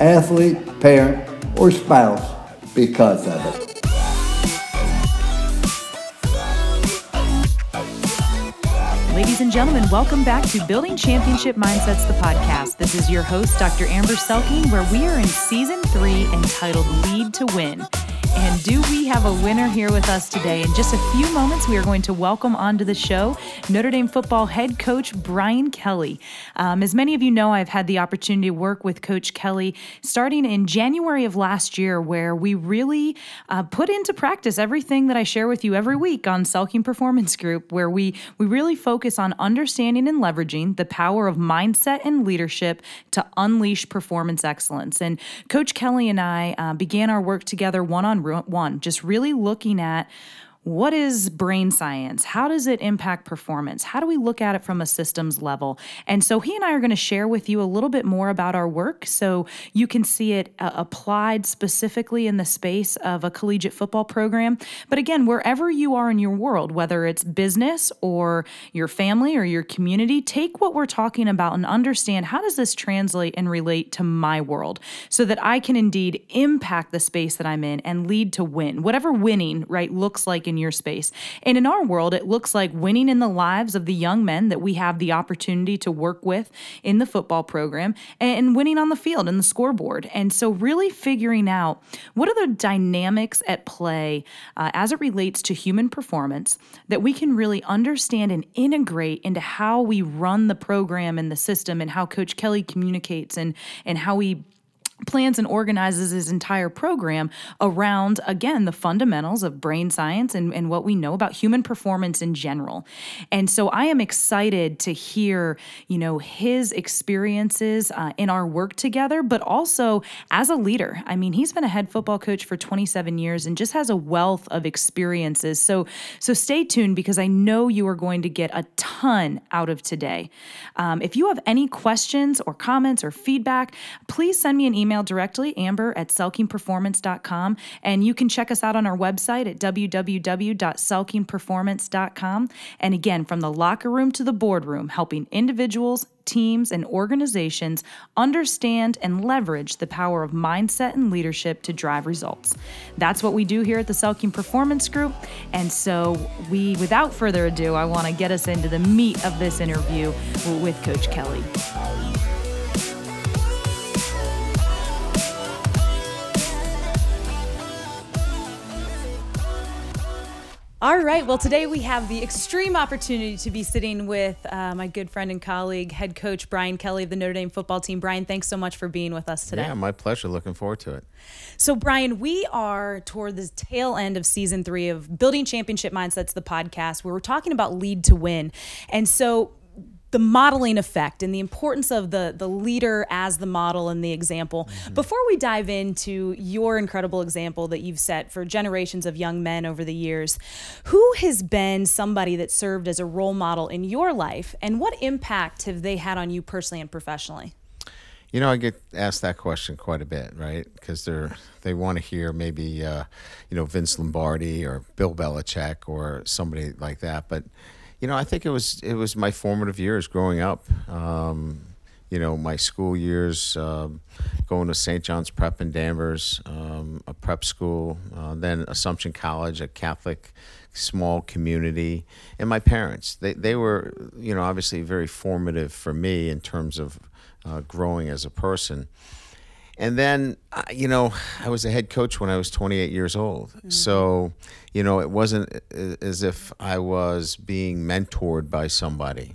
athlete, parent, or spouse because of it. Ladies and gentlemen, welcome back to Building Championship Mindsets, the podcast. This is your host, Dr. Amber Selking, where we are in season three entitled Lead to Win. And do we have a winner here with us today? In just a few moments, we are going to welcome onto the show Notre Dame football head coach Brian Kelly. Um, as many of you know, I've had the opportunity to work with Coach Kelly starting in January of last year, where we really uh, put into practice everything that I share with you every week on Selking Performance Group, where we we really focus on understanding and leveraging the power of mindset and leadership to unleash performance excellence. And Coach Kelly and I uh, began our work together one on one, just really looking at what is brain science? How does it impact performance? How do we look at it from a systems level? And so he and I are going to share with you a little bit more about our work so you can see it uh, applied specifically in the space of a collegiate football program. But again, wherever you are in your world, whether it's business or your family or your community, take what we're talking about and understand how does this translate and relate to my world so that I can indeed impact the space that I'm in and lead to win. Whatever winning, right, looks like in your space. And in our world, it looks like winning in the lives of the young men that we have the opportunity to work with in the football program and winning on the field and the scoreboard. And so, really figuring out what are the dynamics at play uh, as it relates to human performance that we can really understand and integrate into how we run the program and the system and how Coach Kelly communicates and, and how we plans and organizes his entire program around again the fundamentals of brain science and, and what we know about human performance in general. And so i am excited to hear you know his experiences uh, in our work together but also as a leader. I mean he's been a head football coach for 27 years and just has a wealth of experiences. So so stay tuned because i know you are going to get a ton out of today. Um, if you have any questions or comments or feedback please send me an email email directly, amber at selkingperformance.com. And you can check us out on our website at www.selkingperformance.com. And again, from the locker room to the boardroom, helping individuals, teams, and organizations understand and leverage the power of mindset and leadership to drive results. That's what we do here at the Selking Performance Group. And so, we, without further ado, I want to get us into the meat of this interview with Coach Kelly. All right. Well, today we have the extreme opportunity to be sitting with uh, my good friend and colleague, head coach Brian Kelly of the Notre Dame football team. Brian, thanks so much for being with us today. Yeah, my pleasure. Looking forward to it. So, Brian, we are toward the tail end of season three of Building Championship Mindsets, the podcast, where we're talking about lead to win. And so, the modeling effect and the importance of the the leader as the model and the example. Mm-hmm. Before we dive into your incredible example that you've set for generations of young men over the years, who has been somebody that served as a role model in your life and what impact have they had on you personally and professionally? You know, I get asked that question quite a bit, right? Because they're they want to hear maybe uh, you know Vince Lombardi or Bill Belichick or somebody like that, but you know, I think it was it was my formative years growing up. Um, you know, my school years, um, going to St. John's Prep in Danvers, um, a prep school, uh, then Assumption College, a Catholic small community, and my parents. They they were, you know, obviously very formative for me in terms of uh, growing as a person. And then, uh, you know, I was a head coach when I was 28 years old. Mm-hmm. So, you know, it wasn't as if I was being mentored by somebody.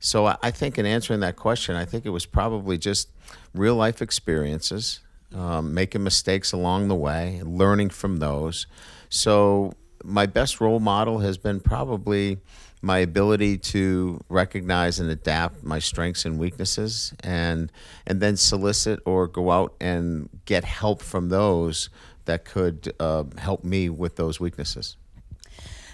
So I think in answering that question, I think it was probably just real life experiences, um, making mistakes along the way, learning from those. So my best role model has been probably my ability to recognize and adapt my strengths and weaknesses and and then solicit or go out and get help from those that could uh, help me with those weaknesses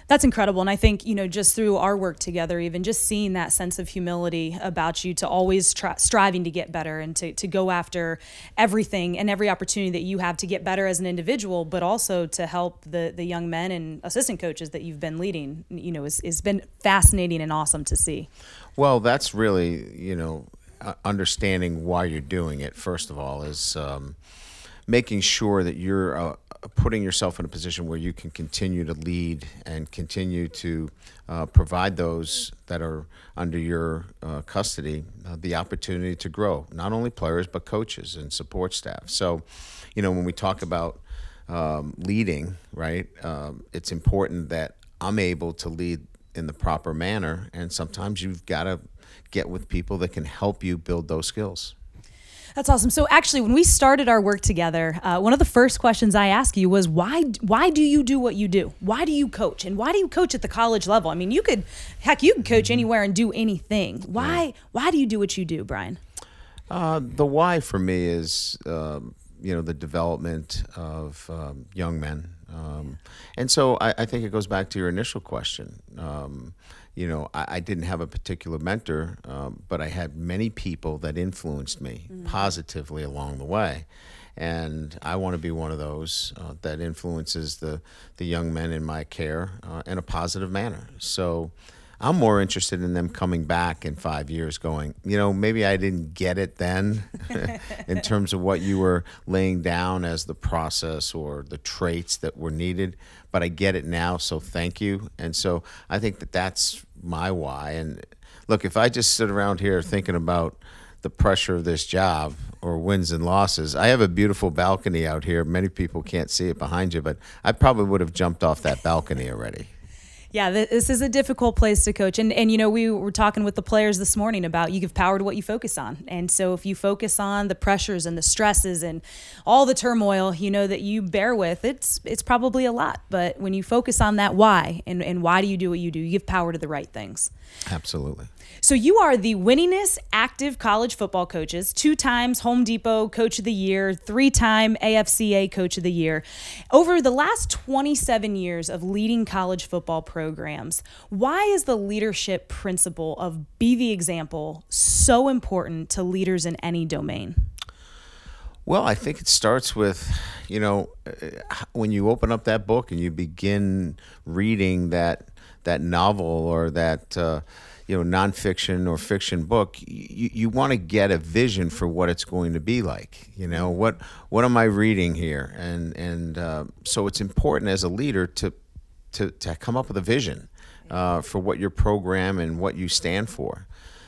that's incredible. And I think, you know, just through our work together, even just seeing that sense of humility about you to always try, striving to get better and to, to go after everything and every opportunity that you have to get better as an individual, but also to help the, the young men and assistant coaches that you've been leading, you know, has, has been fascinating and awesome to see. Well, that's really, you know, understanding why you're doing it, first of all, is um, making sure that you're uh, putting yourself in a position where you can continue to lead and continue to uh, provide those that are under your uh, custody uh, the opportunity to grow, not only players, but coaches and support staff. So, you know, when we talk about um, leading, right, um, it's important that I'm able to lead in the proper manner. And sometimes you've got to get with people that can help you build those skills. That's awesome. So actually, when we started our work together, uh, one of the first questions I asked you was why why do you do what you do? Why do you coach? And why do you coach at the college level? I mean, you could heck, you could coach anywhere and do anything. Why why do you do what you do, Brian? Uh, the why for me is um, you know the development of um, young men, um, and so I, I, think it goes back to your initial question. You know, I, I, didn't have a particular mentor, um, but I had many people that influenced me mm-hmm. positively along the way. And I want to be one of those uh, that influences the, the young men in my care uh, in a positive manner. So I'm more interested in them coming back in five years going, you know, maybe I didn't get it then in terms of what you were laying down as the process or the traits that were needed, but I get it now, so thank you. And so I think that that's my why. And look, if I just sit around here thinking about the pressure of this job or wins and losses. I have a beautiful balcony out here. Many people can't see it behind you, but I probably would have jumped off that balcony already. Yeah, this is a difficult place to coach. And, and, you know, we were talking with the players this morning about you give power to what you focus on. And so if you focus on the pressures and the stresses and all the turmoil, you know, that you bear with, it's, it's probably a lot. But when you focus on that why and, and why do you do what you do, you give power to the right things. Absolutely. So you are the winningest active college football coaches, two times Home Depot Coach of the Year, three time AFCA Coach of the Year. Over the last 27 years of leading college football programs, why is the leadership principle of be the example so important to leaders in any domain? Well, I think it starts with, you know, when you open up that book and you begin reading that that novel or that uh, you know nonfiction or fiction book, you, you want to get a vision for what it's going to be like. You know what what am I reading here, and and uh, so it's important as a leader to to to come up with a vision uh, for what your program and what you stand for,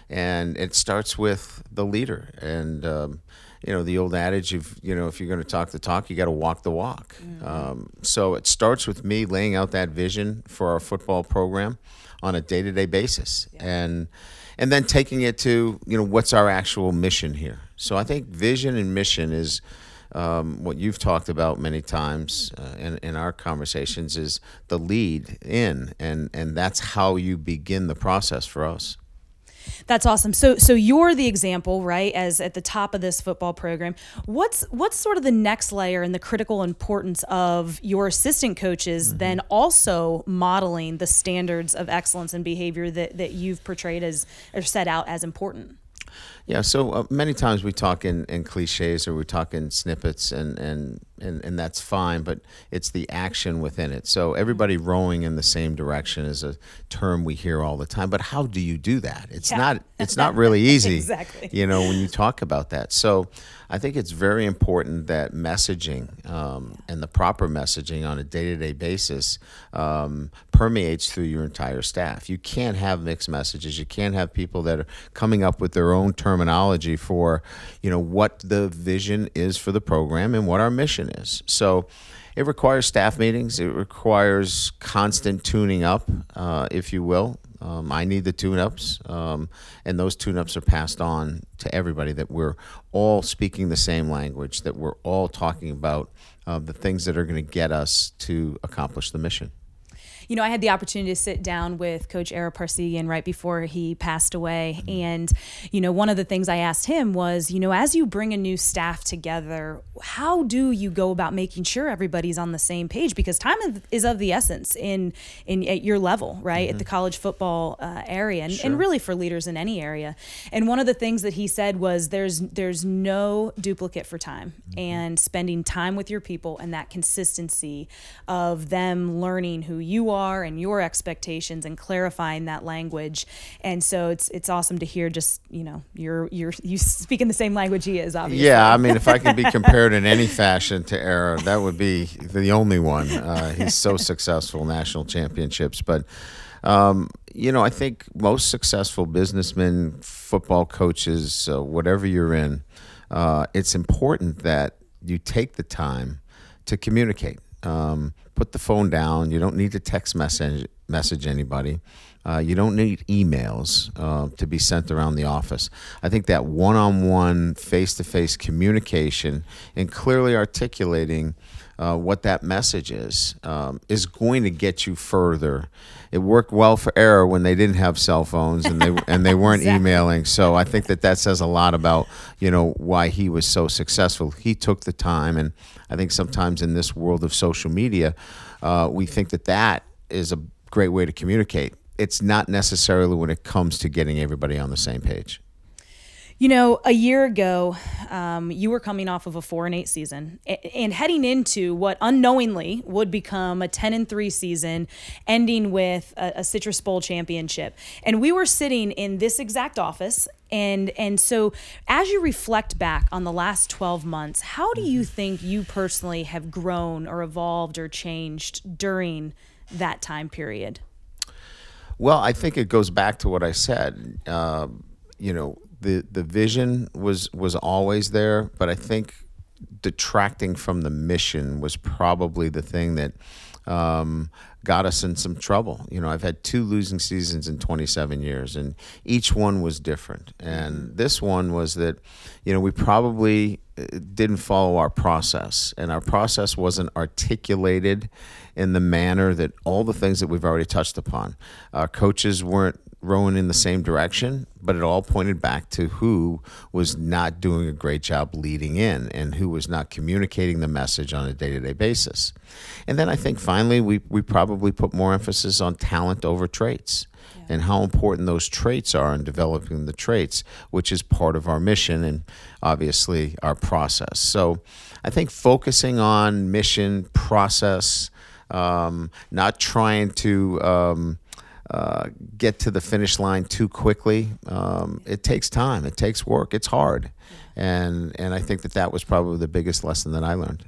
and it starts with the leader and. Um, you know the old adage of you know if you're going to talk the talk you got to walk the walk mm-hmm. um, so it starts with me laying out that vision for our football program on a day-to-day basis yeah. and and then taking it to you know what's our actual mission here so i think vision and mission is um, what you've talked about many times uh, in, in our conversations is the lead in and and that's how you begin the process for us that's awesome. So so you're the example, right? As at the top of this football program. What's what's sort of the next layer and the critical importance of your assistant coaches mm-hmm. then also modeling the standards of excellence and behavior that, that you've portrayed as or set out as important? Yeah, so uh, many times we talk in, in cliches or we talk in snippets, and, and, and, and that's fine, but it's the action within it. So everybody rowing in the same direction is a term we hear all the time. But how do you do that? It's yeah. not it's not really easy. exactly. You know, when you talk about that. So I think it's very important that messaging um, and the proper messaging on a day to day basis um, permeates through your entire staff. You can't have mixed messages. You can't have people that are coming up with their own terminology for, you know, what the vision is for the program and what our mission is. So it requires staff meetings. It requires constant tuning up, uh, if you will. Um, I need the tune-ups, um, and those tune-ups are passed on to everybody. That we're all speaking the same language. That we're all talking about uh, the things that are going to get us to accomplish the mission. You know, I had the opportunity to sit down with Coach Ara Parseghian right before he passed away. And, you know, one of the things I asked him was, you know, as you bring a new staff together, how do you go about making sure everybody's on the same page? Because time is of the essence in, in at your level, right? Mm-hmm. At the college football uh, area and, sure. and really for leaders in any area. And one of the things that he said was there's, there's no duplicate for time mm-hmm. and spending time with your people and that consistency of them learning who you are and your expectations and clarifying that language. And so it's it's awesome to hear just, you know, you're you're you speak in the same language he is, obviously. Yeah, I mean if I could be compared in any fashion to Ara, that would be the only one. Uh, he's so successful, national championships. But um, you know, I think most successful businessmen, football coaches, uh, whatever you're in, uh, it's important that you take the time to communicate. Um, put the phone down. You don't need to text message message anybody. Uh, you don't need emails uh, to be sent around the office. I think that one-on-one, face-to-face communication and clearly articulating uh, what that message is um, is going to get you further it worked well for Ara when they didn't have cell phones and they and they weren't exactly. emailing. So I think that that says a lot about you know why he was so successful. He took the time, and I think sometimes in this world of social media, uh, we think that that is a great way to communicate. It's not necessarily when it comes to getting everybody on the same page. You know, a year ago, um, you were coming off of a four and eight season and heading into what unknowingly would become a 10 and three season, ending with a, a Citrus Bowl championship. And we were sitting in this exact office. And, and so, as you reflect back on the last 12 months, how do you think you personally have grown or evolved or changed during that time period? Well, I think it goes back to what I said. Uh, you know, the the vision was was always there, but I think detracting from the mission was probably the thing that um, got us in some trouble. You know, I've had two losing seasons in 27 years, and each one was different. And this one was that, you know, we probably uh, didn't follow our process, and our process wasn't articulated in the manner that all the things that we've already touched upon. Our coaches weren't rowing in the same direction, but it all pointed back to who was not doing a great job leading in and who was not communicating the message on a day to day basis. And then I think finally we, we probably put more emphasis on talent over traits. Yeah. And how important those traits are in developing the traits, which is part of our mission and obviously our process. So I think focusing on mission, process, um, not trying to um, uh, get to the finish line too quickly. Um, it takes time. It takes work. It's hard, and and I think that that was probably the biggest lesson that I learned.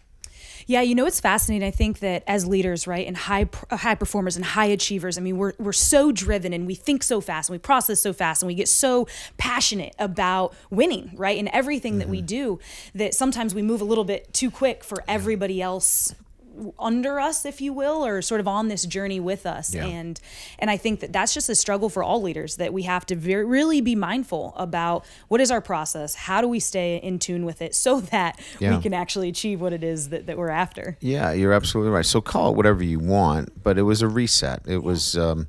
Yeah, you know it's fascinating. I think that as leaders, right, and high uh, high performers and high achievers, I mean, we're we're so driven and we think so fast and we process so fast and we get so passionate about winning, right, in everything mm-hmm. that we mm-hmm. do that sometimes we move a little bit too quick for everybody else under us if you will or sort of on this journey with us. Yeah. and and i think that that's just a struggle for all leaders that we have to very, really be mindful about what is our process how do we stay in tune with it so that yeah. we can actually achieve what it is that, that we're after. Yeah you're absolutely right. So call it whatever you want but it was a reset. It was um,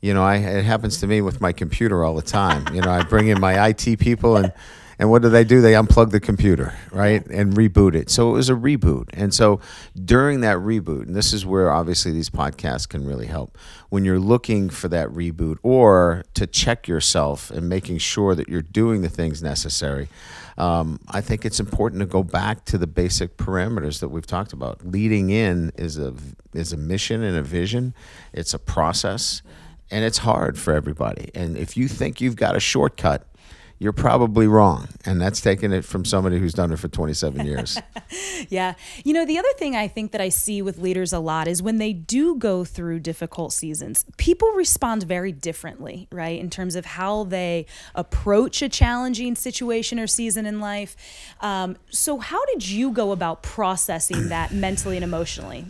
you know I, it happens to me with my computer all the time. You know i bring in my it people and and what do they do? They unplug the computer, right, and reboot it. So it was a reboot. And so during that reboot, and this is where obviously these podcasts can really help. When you're looking for that reboot or to check yourself and making sure that you're doing the things necessary, um, I think it's important to go back to the basic parameters that we've talked about. Leading in is a is a mission and a vision. It's a process, and it's hard for everybody. And if you think you've got a shortcut, you're probably wrong. And that's taking it from somebody who's done it for 27 years. yeah. You know, the other thing I think that I see with leaders a lot is when they do go through difficult seasons, people respond very differently, right? In terms of how they approach a challenging situation or season in life. Um, so, how did you go about processing that mentally and emotionally?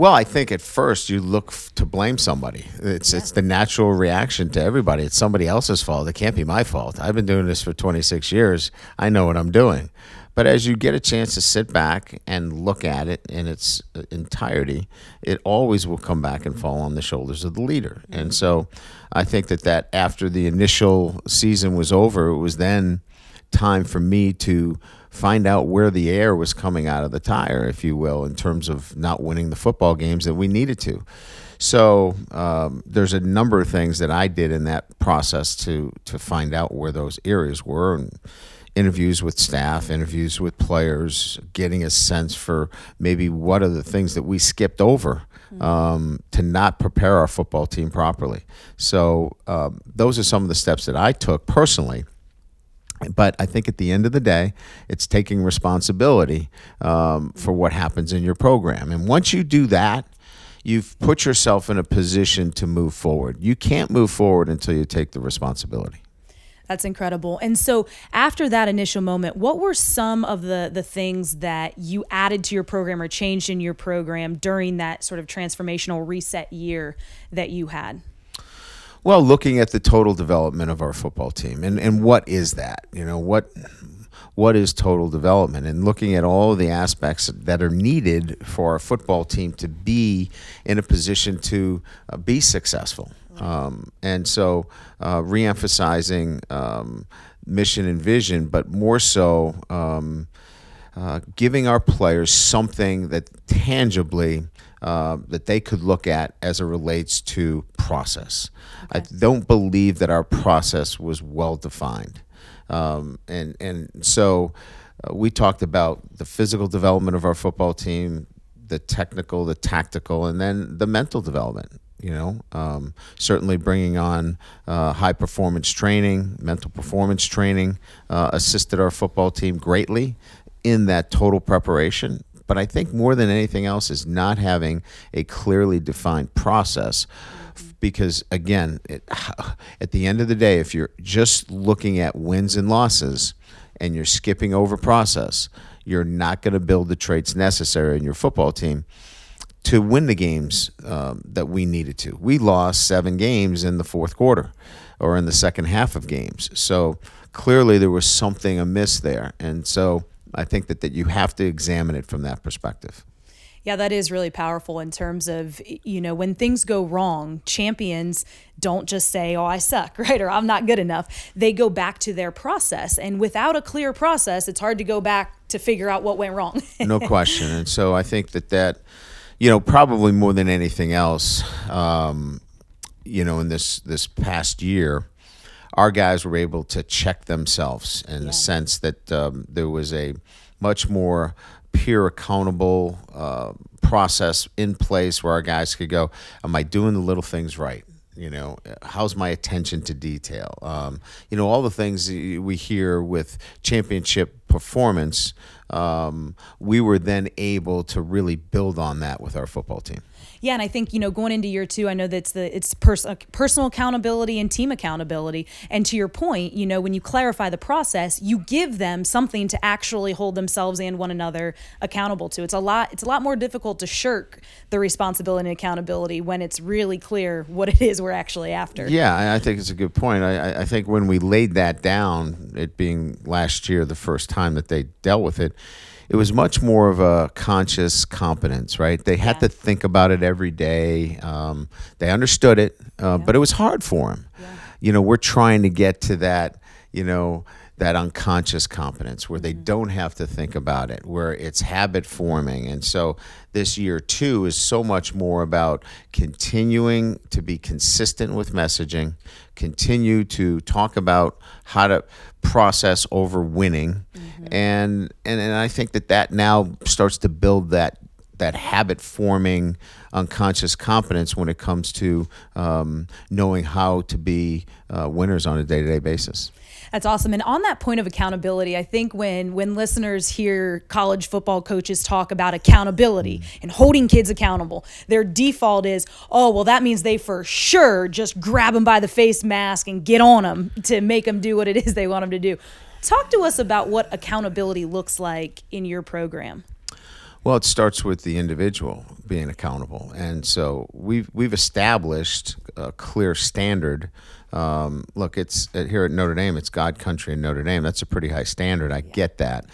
Well, I think at first you look f- to blame somebody. It's yeah. it's the natural reaction to everybody. It's somebody else's fault. It can't be my fault. I've been doing this for 26 years. I know what I'm doing. But as you get a chance to sit back and look at it in its uh, entirety, it always will come back and fall on the shoulders of the leader. And mm-hmm. so I think that, that after the initial season was over, it was then time for me to find out where the air was coming out of the tire, if you will, in terms of not winning the football games that we needed to. So um, there's a number of things that I did in that process to to find out where those areas were, and interviews with staff, interviews with players, getting a sense for maybe what are the things that we skipped over. Um, to not prepare our football team properly. So, um, those are some of the steps that I took personally but I think at the end of the day, it's taking responsibility um, for what happens in your program. And once you do that, you've put yourself in a position to move forward. You can't move forward until you take the responsibility. That's incredible. And so after that initial moment, what were some of the the things that you added to your program or changed in your program during that sort of transformational reset year that you had? Well, looking at the total development of our football team and, and what is that? You know, what what is total development and looking at all the aspects that are needed for our football team to be in a position to uh, be successful. Um, and so uh, reemphasizing um, mission and vision, but more so um, uh, giving our players something that tangibly uh, that they could look at as it relates to process. Okay. I don't believe that our process was well defined. Um, and and so uh, we talked about the physical development of our football team, the technical, the tactical, and then the mental development. You know, um, certainly bringing on uh, high performance training, mental performance training, uh, assisted our football team greatly in that total preparation. But I think more than anything else is not having a clearly defined process because again, it, at the end of the day, if you're just looking at wins and losses and you're skipping over process, you're not going to build the traits necessary in your football team to win the games um, that we needed to. We lost seven games in the fourth quarter or in the second half of games. So clearly there was something amiss there. And so I think that, that you have to examine it from that perspective. Yeah, that is really powerful in terms of, you know, when things go wrong, champions don't just say, oh, I suck, right? Or I'm not good enough. They go back to their process. And without a clear process, it's hard to go back to figure out what went wrong. no question. And so I think that that, you know, probably more than anything else, um, you know, in this, this past year, our guys were able to check themselves in yeah. the sense that um, there was a much more peer accountable uh, process in place where our guys could go, Am I doing the little things right? You know, how's my attention to detail? Um, you know, all the things we hear with championship performance, um, we were then able to really build on that with our football team. Yeah, and I think you know going into year two, I know that's the it's pers- uh, personal accountability and team accountability. And to your point, you know when you clarify the process, you give them something to actually hold themselves and one another accountable to. It's a lot. It's a lot more difficult to shirk the responsibility and accountability when it's really clear what it is we're actually after. Yeah, I think it's a good point. I, I think when we laid that down, it being last year the first time that they dealt with it it was much more of a conscious competence, right? They had yeah. to think about it every day. Um, they understood it, uh, yeah. but it was hard for them. Yeah. You know, we're trying to get to that, you know, that unconscious competence where they mm-hmm. don't have to think about it, where it's habit forming. And so this year, too, is so much more about continuing to be consistent with messaging, continue to talk about how to process over winning mm-hmm. And, and and I think that that now starts to build that that habit forming unconscious competence when it comes to um, knowing how to be uh, winners on a day to day basis. That's awesome. And on that point of accountability, I think when when listeners hear college football coaches talk about accountability mm. and holding kids accountable, their default is, oh, well, that means they for sure just grab them by the face mask and get on them to make them do what it is they want them to do. Talk to us about what accountability looks like in your program. Well, it starts with the individual being accountable, and so we've we've established a clear standard Um, look, it's uh, here at Notre Dame. It's God country in Notre Dame. That's a pretty high standard. I get that,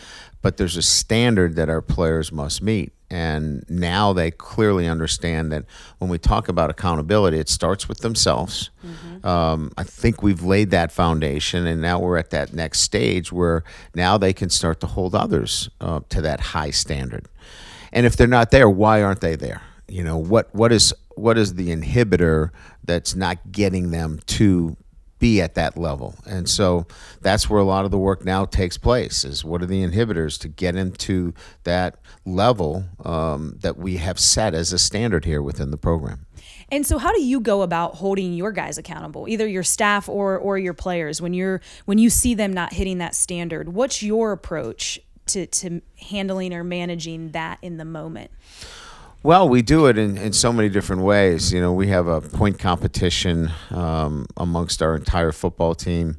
but there's a standard that our players must meet. And now they clearly understand that when we talk about accountability, it starts with themselves. Um, I think we've laid that foundation, and now we're at that next stage where now they can start to hold others uh, to that high standard. And if they're not there, why aren't they there? You know what what is what is the inhibitor that's not getting them to be at that level. And so that's where a lot of the work now takes place is what are the inhibitors to get into that level um, that we have set as a standard here within the program. And so how do you go about holding your guys accountable, either your staff or or your players when you're when you see them not hitting that standard? What's your approach to to handling or managing that in the moment? Well, we do it in, in so many different ways. You know, we have a point competition um, amongst our entire football team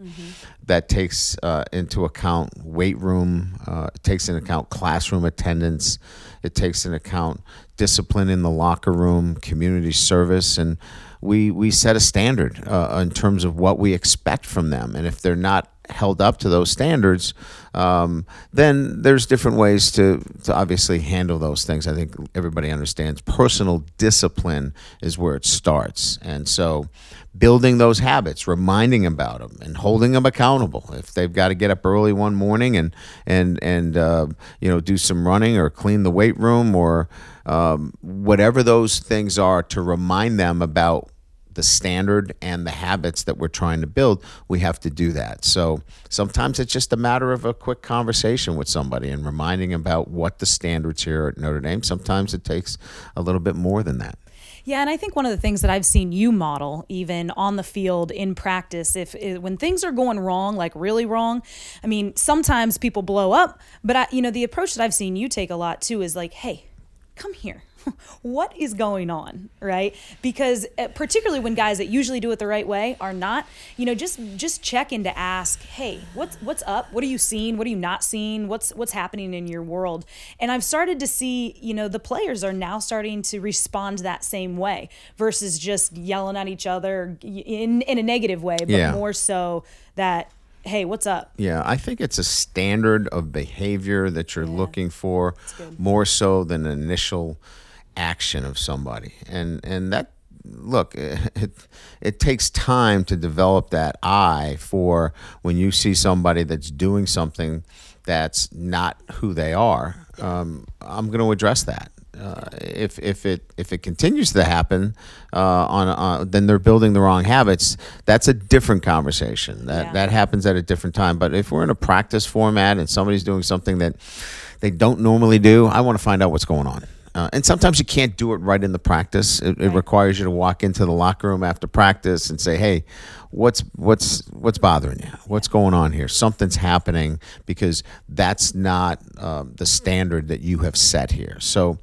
that takes uh, into account weight room, uh, it takes into account classroom attendance, it takes into account discipline in the locker room, community service, and we we set a standard uh, in terms of what we expect from them. And if they're not held up to those standards, um, then there's different ways to, to obviously handle those things. I think everybody understands personal discipline is where it starts. And so building those habits, reminding about them and holding them accountable. If they've got to get up early one morning and, and, and uh, you know, do some running or clean the weight room or um, whatever those things are to remind them about the standard and the habits that we're trying to build, we have to do that. So sometimes it's just a matter of a quick conversation with somebody and reminding about what the standards here at Notre Dame. Sometimes it takes a little bit more than that. Yeah, and I think one of the things that I've seen you model, even on the field in practice, if, if when things are going wrong, like really wrong, I mean, sometimes people blow up, but I, you know, the approach that I've seen you take a lot too is like, hey, come here. what is going on right? Because uh, particularly when guys that usually do it the right way are not you know just just check in to ask hey what's what's up? What are you seeing? What are you not seeing? What's what's happening in your world? And i've started to see you know the players are now starting to respond that same way versus just yelling at each other in in a negative way but Yeah. more so that hey what's up? Yeah, I think it's a standard of behavior that you're looking for more so than an initial action of somebody. And and that look, it, it takes time to develop that eye for when you see somebody that's doing something that's not who they are. Um, I'm going to address that. Uh, if if it if it continues to happen, uh, on, on then they're building the wrong habits. That's a different conversation. That Yeah. that happens at a different time. But if we're in a practice format and somebody's doing something that they don't normally do, I want to find out what's going on. Uh, and sometimes you can't do it right in the practice. It, it requires you to walk into the locker room after practice and say, "Hey, what's what's what's bothering you? What's going on here? Something's happening because that's not um, the standard that you have set here." So.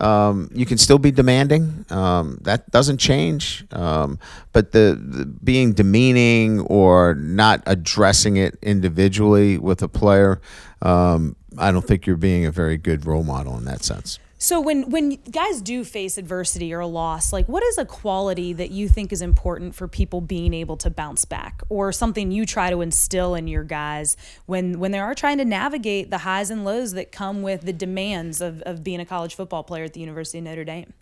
Um, you can still be demanding. Um, that doesn't change. Um, but the, the being demeaning or not addressing it individually with a player, um, I don't think you're being a very good role model in that sense. So when when guys do face adversity or a loss, like what is a quality that you think is important for people being able to bounce back or something you try to instill in your guys when when they are trying to navigate the highs and lows that come with the demands of, of being a college football player at the University of Notre Dame?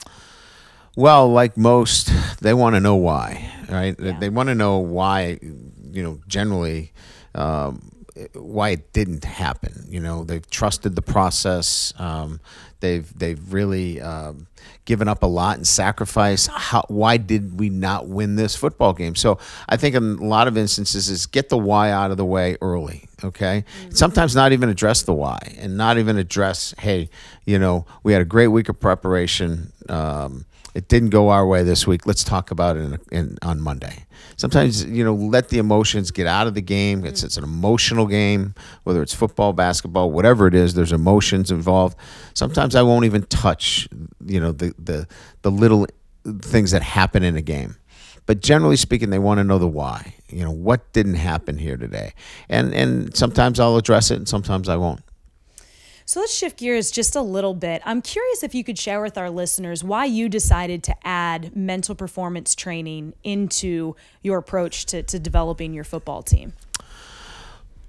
Well, like most, they want to know why, right? They- Yeah. They want to know why, you know, generally, um, why it didn't happen. You know, they've trusted the process. Um, they've they've really um, given up a lot and sacrificed. How, why did we not win this football game? So I think in a lot of instances is get the why out of the way early. Okay, sometimes not even address the why and not even address, hey, you know, we had a great week of preparation. Um, it didn't go our way this week. Let's talk about it in, in, on Monday. Sometimes you know, let the emotions get out of the game. It's it's an emotional game, whether it's football, basketball, whatever it is. There's emotions involved. Sometimes I won't even touch, you know, the the the little things that happen in a game. But generally speaking, they want to know the why. You know, what didn't happen here today, and and sometimes I'll address it, and sometimes I won't. So let's shift gears just a little bit. I'm curious if you could share with our listeners why you decided to add mental performance training into your approach to, to developing your football team.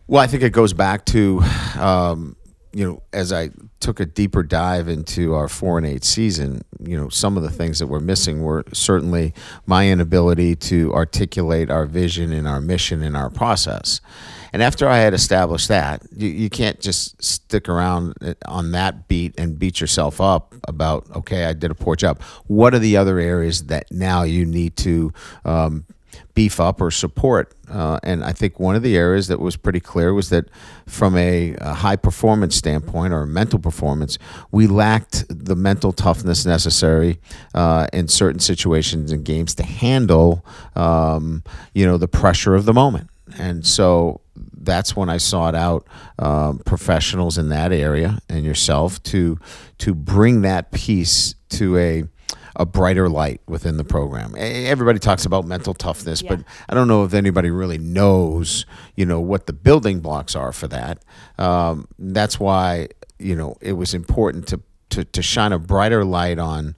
Well, I think it goes back to, um, you know, as I took a deeper dive into our four and eight season, you know, some of the things that were missing were certainly my inability to articulate our vision and our mission and our process. And after I had established that, you, you can't just stick around on that beat and beat yourself up about, okay, I did a poor job. What are the other areas that now you need to um, beef up or support. Uh, and I think one of the areas that was pretty clear was that from a, a, high performance standpoint or mental performance, we lacked the mental toughness necessary uh, in certain situations and games to handle, um, you know, the pressure of the moment. And so that's when I sought out um, professionals in that area and yourself to to bring that piece to a a brighter light within the program. Everybody talks about mental toughness, yeah. but I don't know if anybody really knows, you know, what the building blocks are for that. Um, that's why, you know, it was important to, to, to shine a brighter light on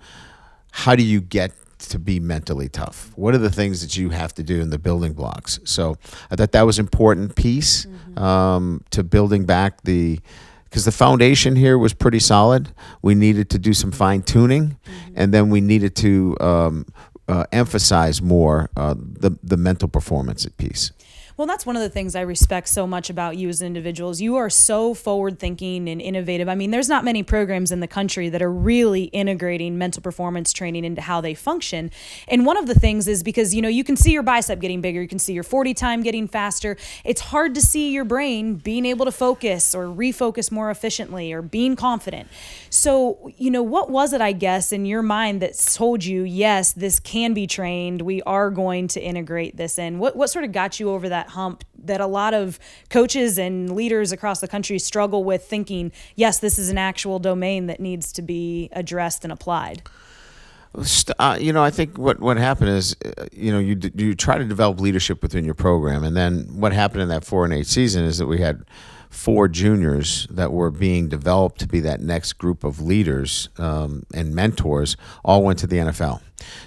how do you get to be mentally tough? What are the things that you have to do in the building blocks? So I thought that was important piece mm-hmm. um, to building back the because the foundation here was pretty solid. We needed to do some fine tuning, mm-hmm. and then we needed to um, uh, emphasize more uh, the the mental performance at piece. Well, that's one of the things I respect so much about you as individuals. You are so forward thinking and innovative. I mean, there's not many programs in the country that are really integrating mental performance training into how they function. And one of the things is because, you know, you can see your bicep getting bigger, you can see your 40 time getting faster. It's hard to see your brain being able to focus or refocus more efficiently or being confident. So, you know, what was it, I guess, in your mind that told you, yes, this can be trained? We are going to integrate this in. What, what sort of got you over that? That hump that a lot of coaches and leaders across the country struggle with thinking, yes, this is an actual domain that needs to be addressed and applied? Uh, you know, I think what, what happened is, uh, you know, you you try to develop leadership within your program, and then what happened in that four and eight season is that we had four juniors that were being developed to be that next group of leaders um, and mentors all went to the NFL.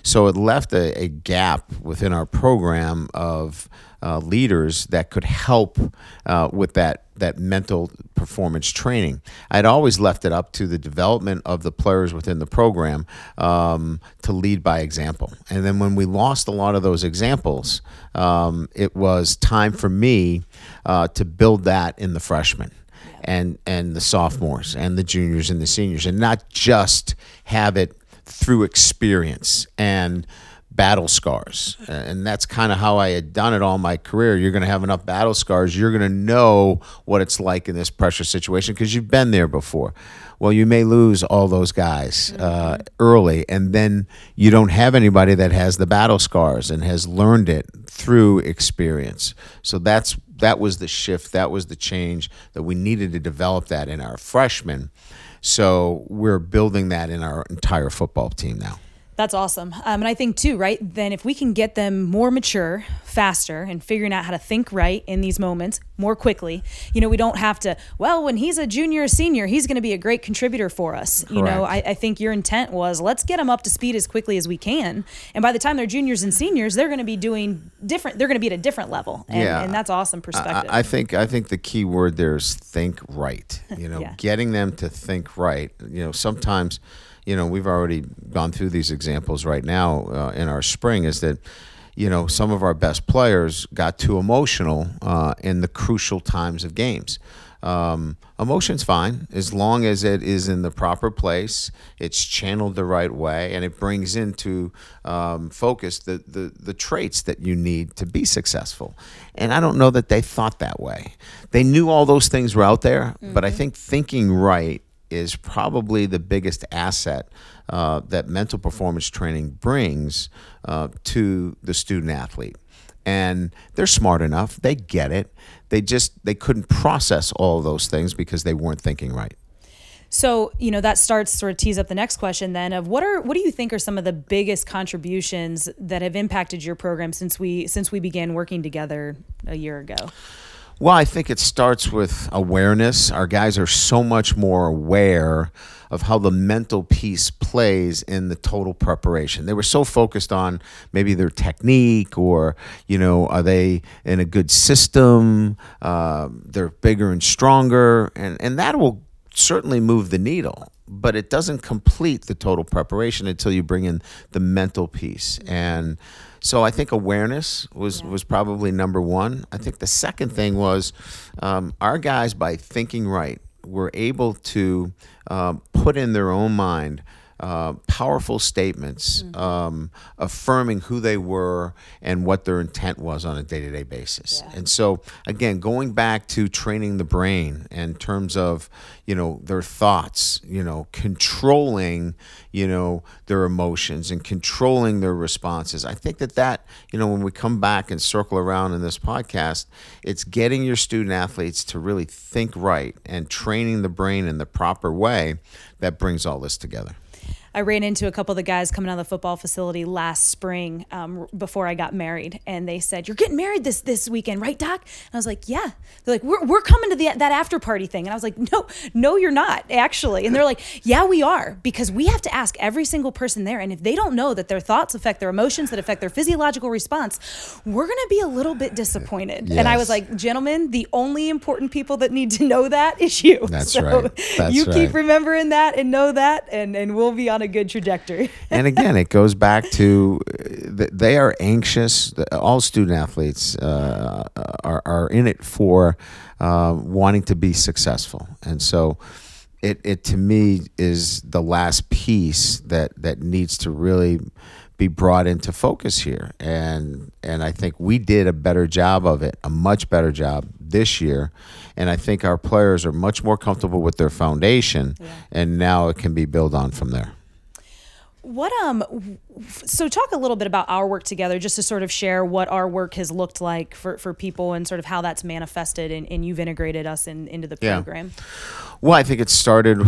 So it left a, a gap within our program of uh, leaders that could help uh, with that that mental performance training. I'd always left it up to the development of the players within the program um, to lead by example. And then when we lost a lot of those examples, um, it was time for me uh, to build that in the freshmen and and the sophomores and the juniors and the seniors, and not just have it through experience and battle scars. And that's kind of how I had done it all my career. You're going to have enough battle scars. You're going to know what it's like in this pressure situation because you've been there before. Well, you may lose all those guys uh, mm-hmm. early, and then you don't have anybody that has the battle scars and has learned it through experience. So that's that was the shift. That was the change that we needed to develop that in our freshmen. So we're building that in our entire football team now. That's awesome. Um, and I think, too, right, then if we can get them more mature faster and figuring out how to think right in these moments more quickly, you know, we don't have to, well, when he's a junior or senior, he's going to be a great contributor for us. Correct. You know, I, I, think your intent was let's get them up to speed as quickly as we can. And by the time they're juniors and seniors, they're going to be doing different, they're going to be at a different level. And, yeah. and that's awesome perspective. I, I, think, I think the key word there is think right. You know, yeah. getting them to think right. You know, sometimes you know, we've already gone through these examples right now uh, in our spring, is that, you know, some of our best players got too emotional uh, in the crucial times of games. Um, emotion's fine as long as it is in the proper place, it's channeled the right way, and it brings into um, focus the, the, the traits that you need to be successful. And I don't know that they thought that way. They knew all those things were out there, mm-hmm. but I mm-hmm. think thinking right is probably the biggest asset uh, that mental performance training brings uh, to the student athlete. And they're smart enough; they get it. They just they couldn't process all those things because they weren't thinking right. So, you know, that starts sort of tease up the next question then of what are what do you think are some of the biggest contributions that have impacted your program since we since we began working together a year ago? Well, I think it starts with awareness. Our guys are so much more aware of how the mental piece plays in the total preparation. They were so focused on maybe their technique or, you know, are they in a good system? Uh, they're bigger and stronger. And, and that will certainly move the needle but it doesn't complete the total preparation until you bring in the mental piece and so I think awareness was yeah. was probably number one. I think the second thing was um, our guys by thinking right were able to uh, put in their own mind uh, powerful statements mm-hmm. um, affirming who they were and what their intent was on a day to day basis. Yeah. And so, again, going back to training the brain in terms of, you know, their thoughts, you know, controlling, you know, their emotions and controlling their responses. I think that that, you know, when we come back and circle around in this podcast, it's getting your student athletes to really think right and training the brain in the proper way that brings all this together. I ran into a couple of the guys coming out of the football facility last spring um, before I got married, and they said, "You're getting married this this weekend, right, Doc?" And I was like, "Yeah." They're like, "We're, we're coming to the that after party thing," and I was like, "No, no, you're not actually." And they're like, "Yeah, we are because we have to ask every single person there, and if they don't know that their thoughts affect their emotions, that affect their physiological response, we're gonna be a little bit disappointed." Yes. And I was like, "Gentlemen, the only important people that need to know that is you. That's so right. That's you right. keep remembering that and know that, and and we'll be on a a good trajectory. and again, it goes back to they are anxious. All student athletes uh, are, are in it for uh, wanting to be successful, and so it, it to me is the last piece that that needs to really be brought into focus here and and I think we did a better job of it a much better job this year and I think our players are much more comfortable with their foundation yeah. and now it can be built on from there what um so talk a little bit about our work together just to sort of share what our work has looked like for, for people and sort of how that's manifested and, and you've integrated us in, into the program. Yeah. Well, I think it started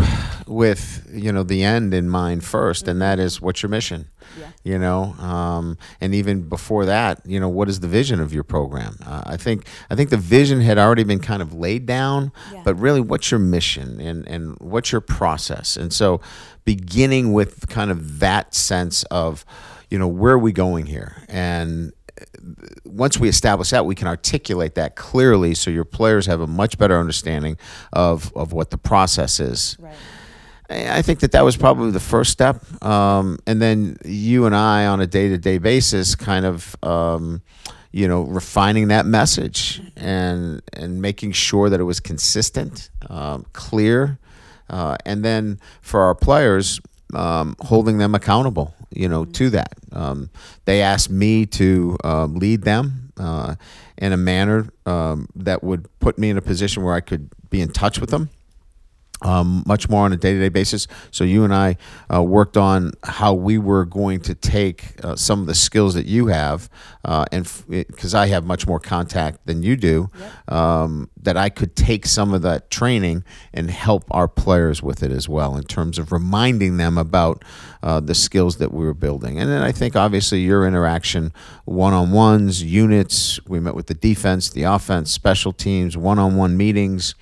with, you know, the end in mind 1st mm-hmm. and that is what's your mission? Yeah. You know, um, and even before that, you know, what is the vision of your program? Uh, I think I think the vision had already been kind of laid down, yeah. but really, what's your mission and and what's your process? And so, beginning with kind of that sense of, you know, where are we going here? And once we establish that, we can articulate that clearly so your players have a much better understanding of, of what the process is. Right. I think that that was probably the first step. Um, and then you and I, on a day to day basis, kind of, um, you know, refining that message and, and making sure that it was consistent, um, clear, uh, and then for our players, um, holding them accountable, you know, to that. Um, they asked me to um, lead them uh, in a manner um, that would put me in a position where I could be in touch with them um, much more on a day-to-day basis. So you and I uh, worked on how we were going to take uh, some of the skills that you have, uh, and because f- I have much more contact than you do, yep. um, that I could take some of that training and help our players with it as well in terms of reminding them about uh, the skills that we were building. And then I think obviously your interaction, one-on-ones, units. We met with the defense, the offense, special teams, one-on-one meetings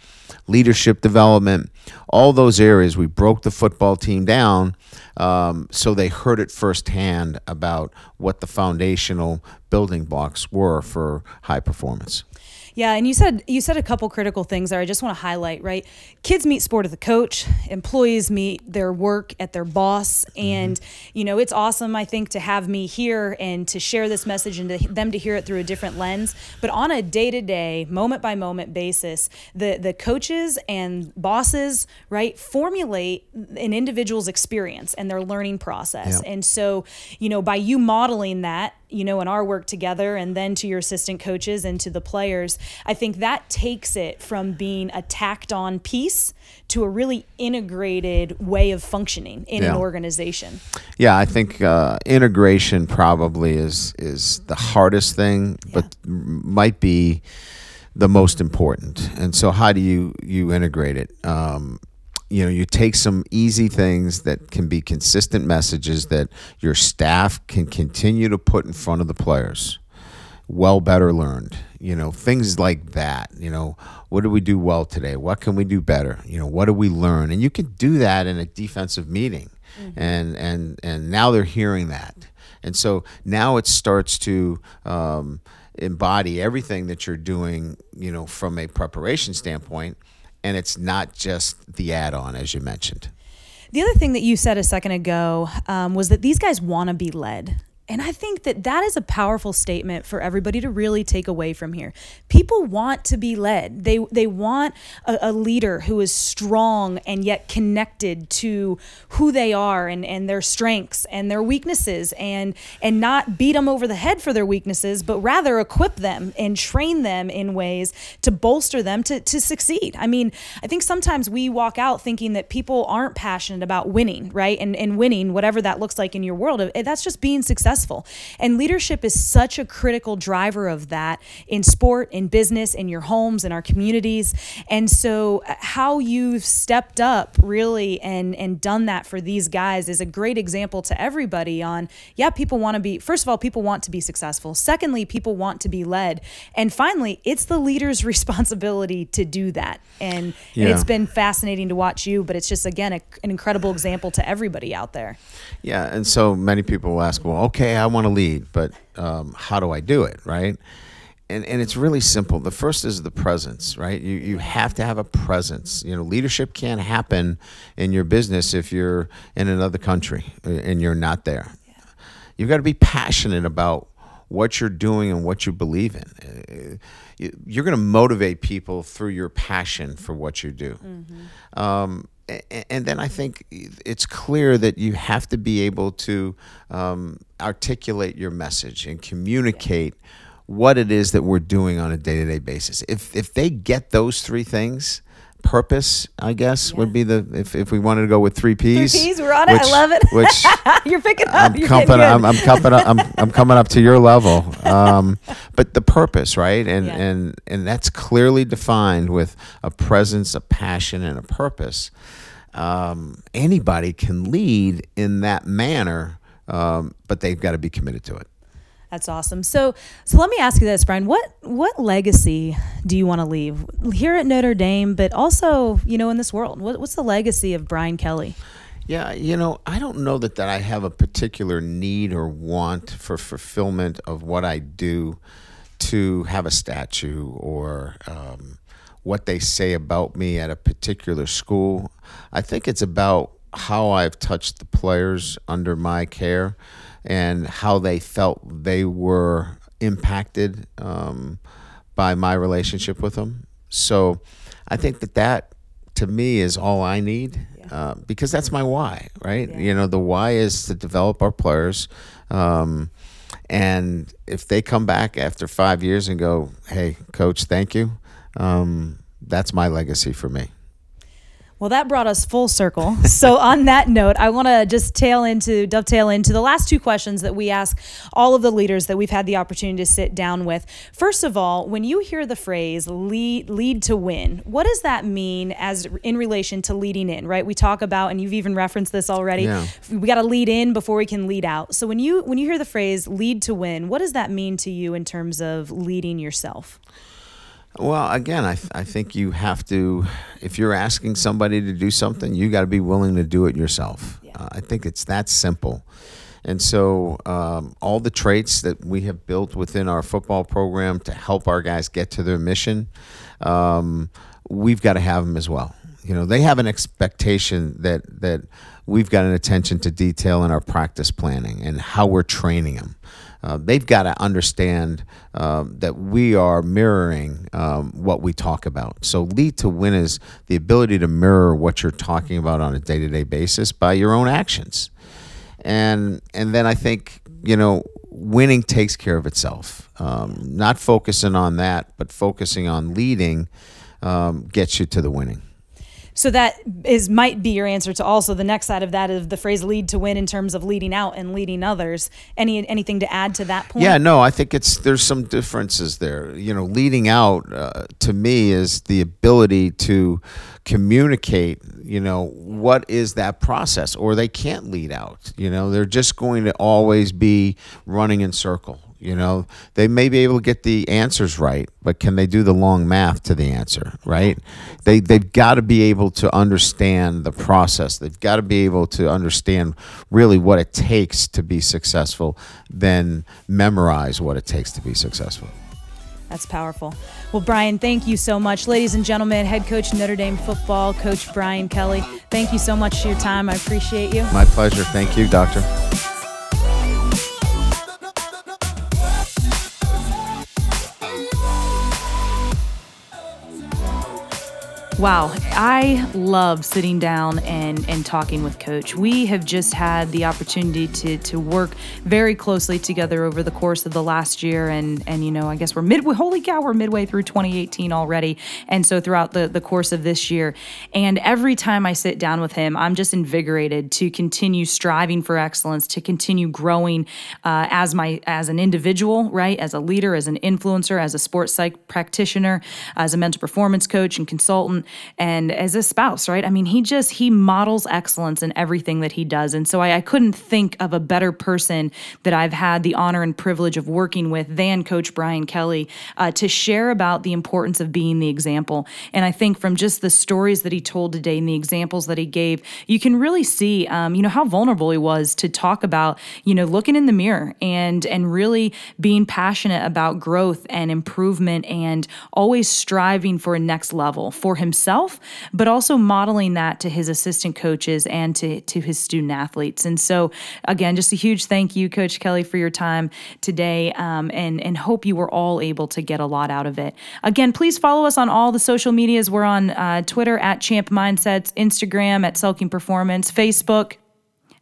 leadership development, all those areas. We broke the football team down um, so they heard it firsthand about what the foundational building blocks were for high performance. Yeah, and you said you said a couple critical things there. I just want to highlight. Right, kids meet sport at the coach. Employees meet their work at their boss, mm-hmm. and you know it's awesome. I think to have me here and to share this message and to them to hear it through a different lens. But on a day to day, moment by moment basis, the the coaches and bosses right formulate an individual's experience and their learning process. And so you know by you modeling that you know, in our work together and then to your assistant coaches and to the players, I think that takes it from being a tacked on piece to a really integrated way of functioning in yeah. an organization. Yeah, I think uh, integration probably is is the hardest thing, yeah. but might be the most important. And so, how do you you integrate it? Um, you know you take some easy things that can be consistent messages that your staff can continue to put in front of the players well, better, learned. You know, things like that. You know, what do we do well today? What can we do better? You know, what do we learn? And you can do that in a defensive meeting, and and and now they're hearing that, and so now it starts to. Um, embody everything that you're doing, you know, from a preparation standpoint, and it's not just the add-on as you mentioned. The other thing that you said a second ago um, was that these guys want to be led. And I think that that is a powerful statement for everybody to really take away from here. People want to be led. They they want a, a, leader who is strong and yet connected to who they are and, and their strengths and their weaknesses and and not beat them over the head for their weaknesses, but rather equip them and train them in ways to bolster them to, to succeed. I mean, I think sometimes we walk out thinking that people aren't passionate about winning, right? And and winning, whatever that looks like in your world, eh, that's just being successful successful. And leadership is such a critical driver of that in sport, in business, in your homes, in our communities. And so, uh, how you've stepped up really and, and done that for these guys is a great example to everybody on, yeah, people want to be, first of all, people want to be successful. Secondly, people want to be led. And finally, it's the leader's responsibility to do that. And, yeah. and it's been fascinating to watch you, but it's just, again, a, an incredible example to everybody out there. Yeah. And so many people will ask, well, okay, okay, I want to lead, but um, how do I do it, right? And, and it's really simple. The first is the presence, right? You, you have to have a presence. You know, leadership can't happen in your business if you're in another country uh, and you're not there. You've got to be passionate about what you're doing and what you believe in. Uh, you're going to motivate people through your passion for what you do. Mm-hmm. Um, and then I think it's clear that you have to be able to um, articulate your message and communicate what it is that we're doing on a day to day basis. If if they get those three things, purpose, I guess, yeah. would be the if, if we wanted to go with three P's. Three P's, we're on which, it. I love it. Which you're picking up. I'm you're coming. I'm, I'm coming up. I'm, I'm coming up to your level. Um, but the purpose, right, and yeah. and and that's clearly defined with a presence, a passion, and a purpose. Um, anybody can lead in that manner, um, but they've got to be committed to it. That's awesome. So, so let me ask you this, Brian. What what legacy do you want to leave here at Notre Dame, but also, you know, in this world? What, what's the legacy of Brian Kelly? Yeah, you know, I don't know that that I have a particular need or want for fulfillment of what I do to have a statue or um, what they say about me at a particular school. I think it's about how I've touched the players under my care and how they felt they were impacted um, by my relationship with them. So I think that that to me is all I need yeah. uh, because that's my why, right? Yeah. You know, the why is to develop our players. Um, and if they come back after five years and go, hey, coach, thank you, um, that's my legacy for me. Well, that brought us full circle. so, on that note, I want to just tail into, dovetail into the last two questions that we ask all of the leaders that we've had the opportunity to sit down with. First of all, when you hear the phrase lead, lead to win, what does that mean as in relation to leading in, right? We talk about, and you've even referenced this already, yeah. we got to lead in before we can lead out. So, when you, when you hear the phrase lead to win, what does that mean to you in terms of leading yourself? Well, again, I, th- I think you have to, if you're asking somebody to do something, you got to be willing to do it yourself. Yeah. Uh, I think it's that simple. And so, um, all the traits that we have built within our football program to help our guys get to their mission, um, we've got to have them as well. You know, they have an expectation that that we've got an attention to detail in our practice planning and how we're training them. Uh, they've got to understand um, that we are mirroring um, what we talk about. So, lead to win is the ability to mirror what you're talking about on a day to day basis by your own actions. And, and then I think, you know, winning takes care of itself. Um, not focusing on that, but focusing on leading um, gets you to the winning. So that is might be your answer to also the next side of that of the phrase lead to win in terms of leading out and leading others. Any anything to add to that point? Yeah, no, I think it's there's some differences there. You know, leading out uh, to me is the ability to communicate, you know, what is that process or they can't lead out. You know, they're just going to always be running in circle You know, they may be able to get the answers right, but can they do the long math to the answer? Right? They they've got to be able to understand the process. They've got to be able to understand really what it takes to be successful, then memorize what it takes to be successful. That's powerful. Well, Brian, thank you so much. Ladies and gentlemen, head coach Notre Dame football, Coach Brian Kelly, thank you so much for your time. I appreciate you. My pleasure. Thank you, Doctor. Wow, I love sitting down and, and talking with Coach. We have just had the opportunity to, to work very closely together over the course of the last year. And, and you know, I guess we're midway, holy cow, we're midway through 2018 already. And so throughout the, the course of this year. And every time I sit down with him, I'm just invigorated to continue striving for excellence, to continue growing uh, as my as an individual, right? As a leader, as an influencer, as a sports psych practitioner, as a mental performance coach and consultant and as a spouse, right? I mean, he just he models excellence in everything that he does, and so I, I couldn't think of a better person that I've had the honor and privilege of working with than Coach Brian Kelly uh, to share about the importance of being the example. And I think from just the stories that he told today and the examples that he gave, you can really see, um, you know, how vulnerable he was to talk about, you know, looking in the mirror and and really being passionate about growth and improvement and always striving for a next level for himself himself, but also modeling that to his assistant coaches and to, to his student athletes. And so, again, just a huge thank you, Coach Kelly, for your time today um, and, and hope you were all able to get a lot out of it. Again, please follow us on all the social medias. We're on uh, Twitter at Champ Mindsets, Instagram at Selking Performance, Facebook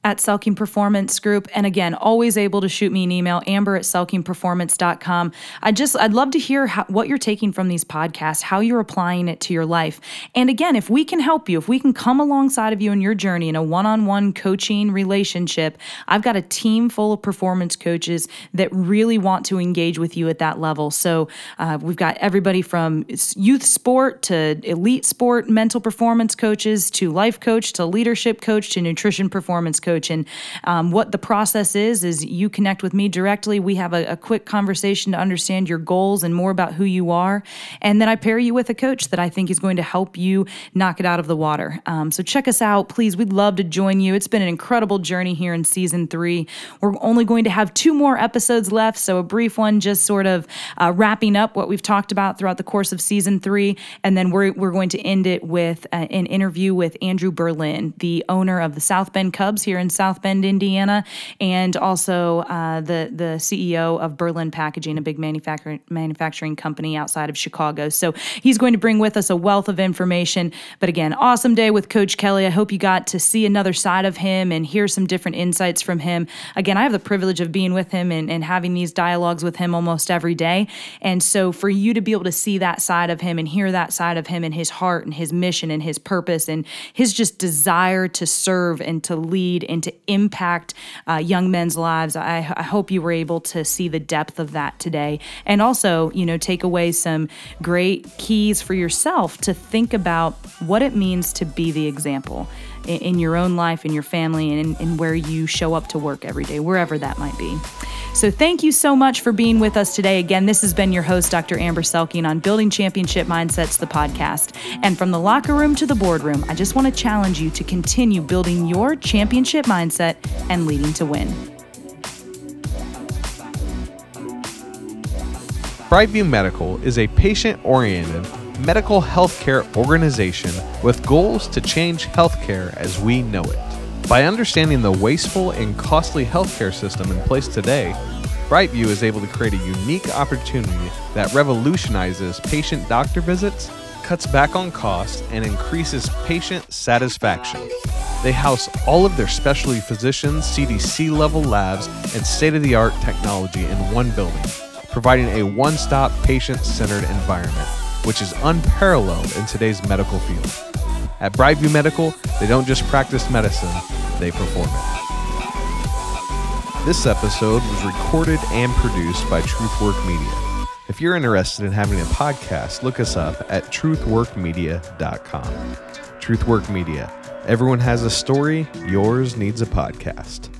at Selking Performance Group. And again, always able to shoot me an email, amber at selkingperformance.com. I just, I'd love to hear how, what you're taking from these podcasts, how you're applying it to your life. And again, if we can help you, if we can come alongside of you in your journey in a one on one coaching relationship, I've got a team full of performance coaches that really want to engage with you at that level. So uh, we've got everybody from youth sport to elite sport, mental performance coaches to life coach to leadership coach to nutrition performance coach coach. And um, what the process is, is you connect with me directly. We have a, a quick conversation to understand your goals and more about who you are. And then I pair you with a coach that I think is going to help you knock it out of the water. Um, so check us out, please. We'd love to join you. It's been an incredible journey here in season three. We're only going to have two more episodes left. So a brief one, just sort of uh, wrapping up what we've talked about throughout the course of season three. And then we're, we're going to end it with uh, an interview with Andrew Berlin, the owner of the South Bend Cubs here in in South Bend, Indiana, and also uh, the the CEO of Berlin Packaging, a big manufacturing manufacturing company outside of Chicago. So he's going to bring with us a wealth of information. But again, awesome day with Coach Kelly. I hope you got to see another side of him and hear some different insights from him. Again, I have the privilege of being with him and, and having these dialogues with him almost every day. And so for you to be able to see that side of him and hear that side of him and his heart and his mission and his purpose and his just desire to serve and to lead and to impact uh, young men's lives. I, I hope you were able to see the depth of that today, and also, you know, take away some great keys for yourself to think about what it means to be the example in, in your own life, in your family, and in, in where you show up to work every day, wherever that might be. So, thank you so much for being with us today. Again, this has been your host, Dr. Amber Selking, on Building Championship Mindsets, the podcast. And from the locker room to the boardroom, I just want to challenge you to continue building your championship mindset and leading to win. Brightview Medical is a patient oriented medical healthcare organization with goals to change healthcare as we know it. By understanding the wasteful and costly healthcare system in place today, Brightview is able to create a unique opportunity that revolutionizes patient doctor visits, cuts back on costs, and increases patient satisfaction. They house all of their specialty physicians, CDC level labs, and state of the art technology in one building, providing a one stop patient centered environment which is unparalleled in today's medical field. At Brightview Medical, they don't just practice medicine, they perform it. This episode was recorded and produced by TruthWork Media. If you're interested in having a podcast, look us up at truthworkmedia.com. TruthWork Media. Everyone has a story, yours needs a podcast.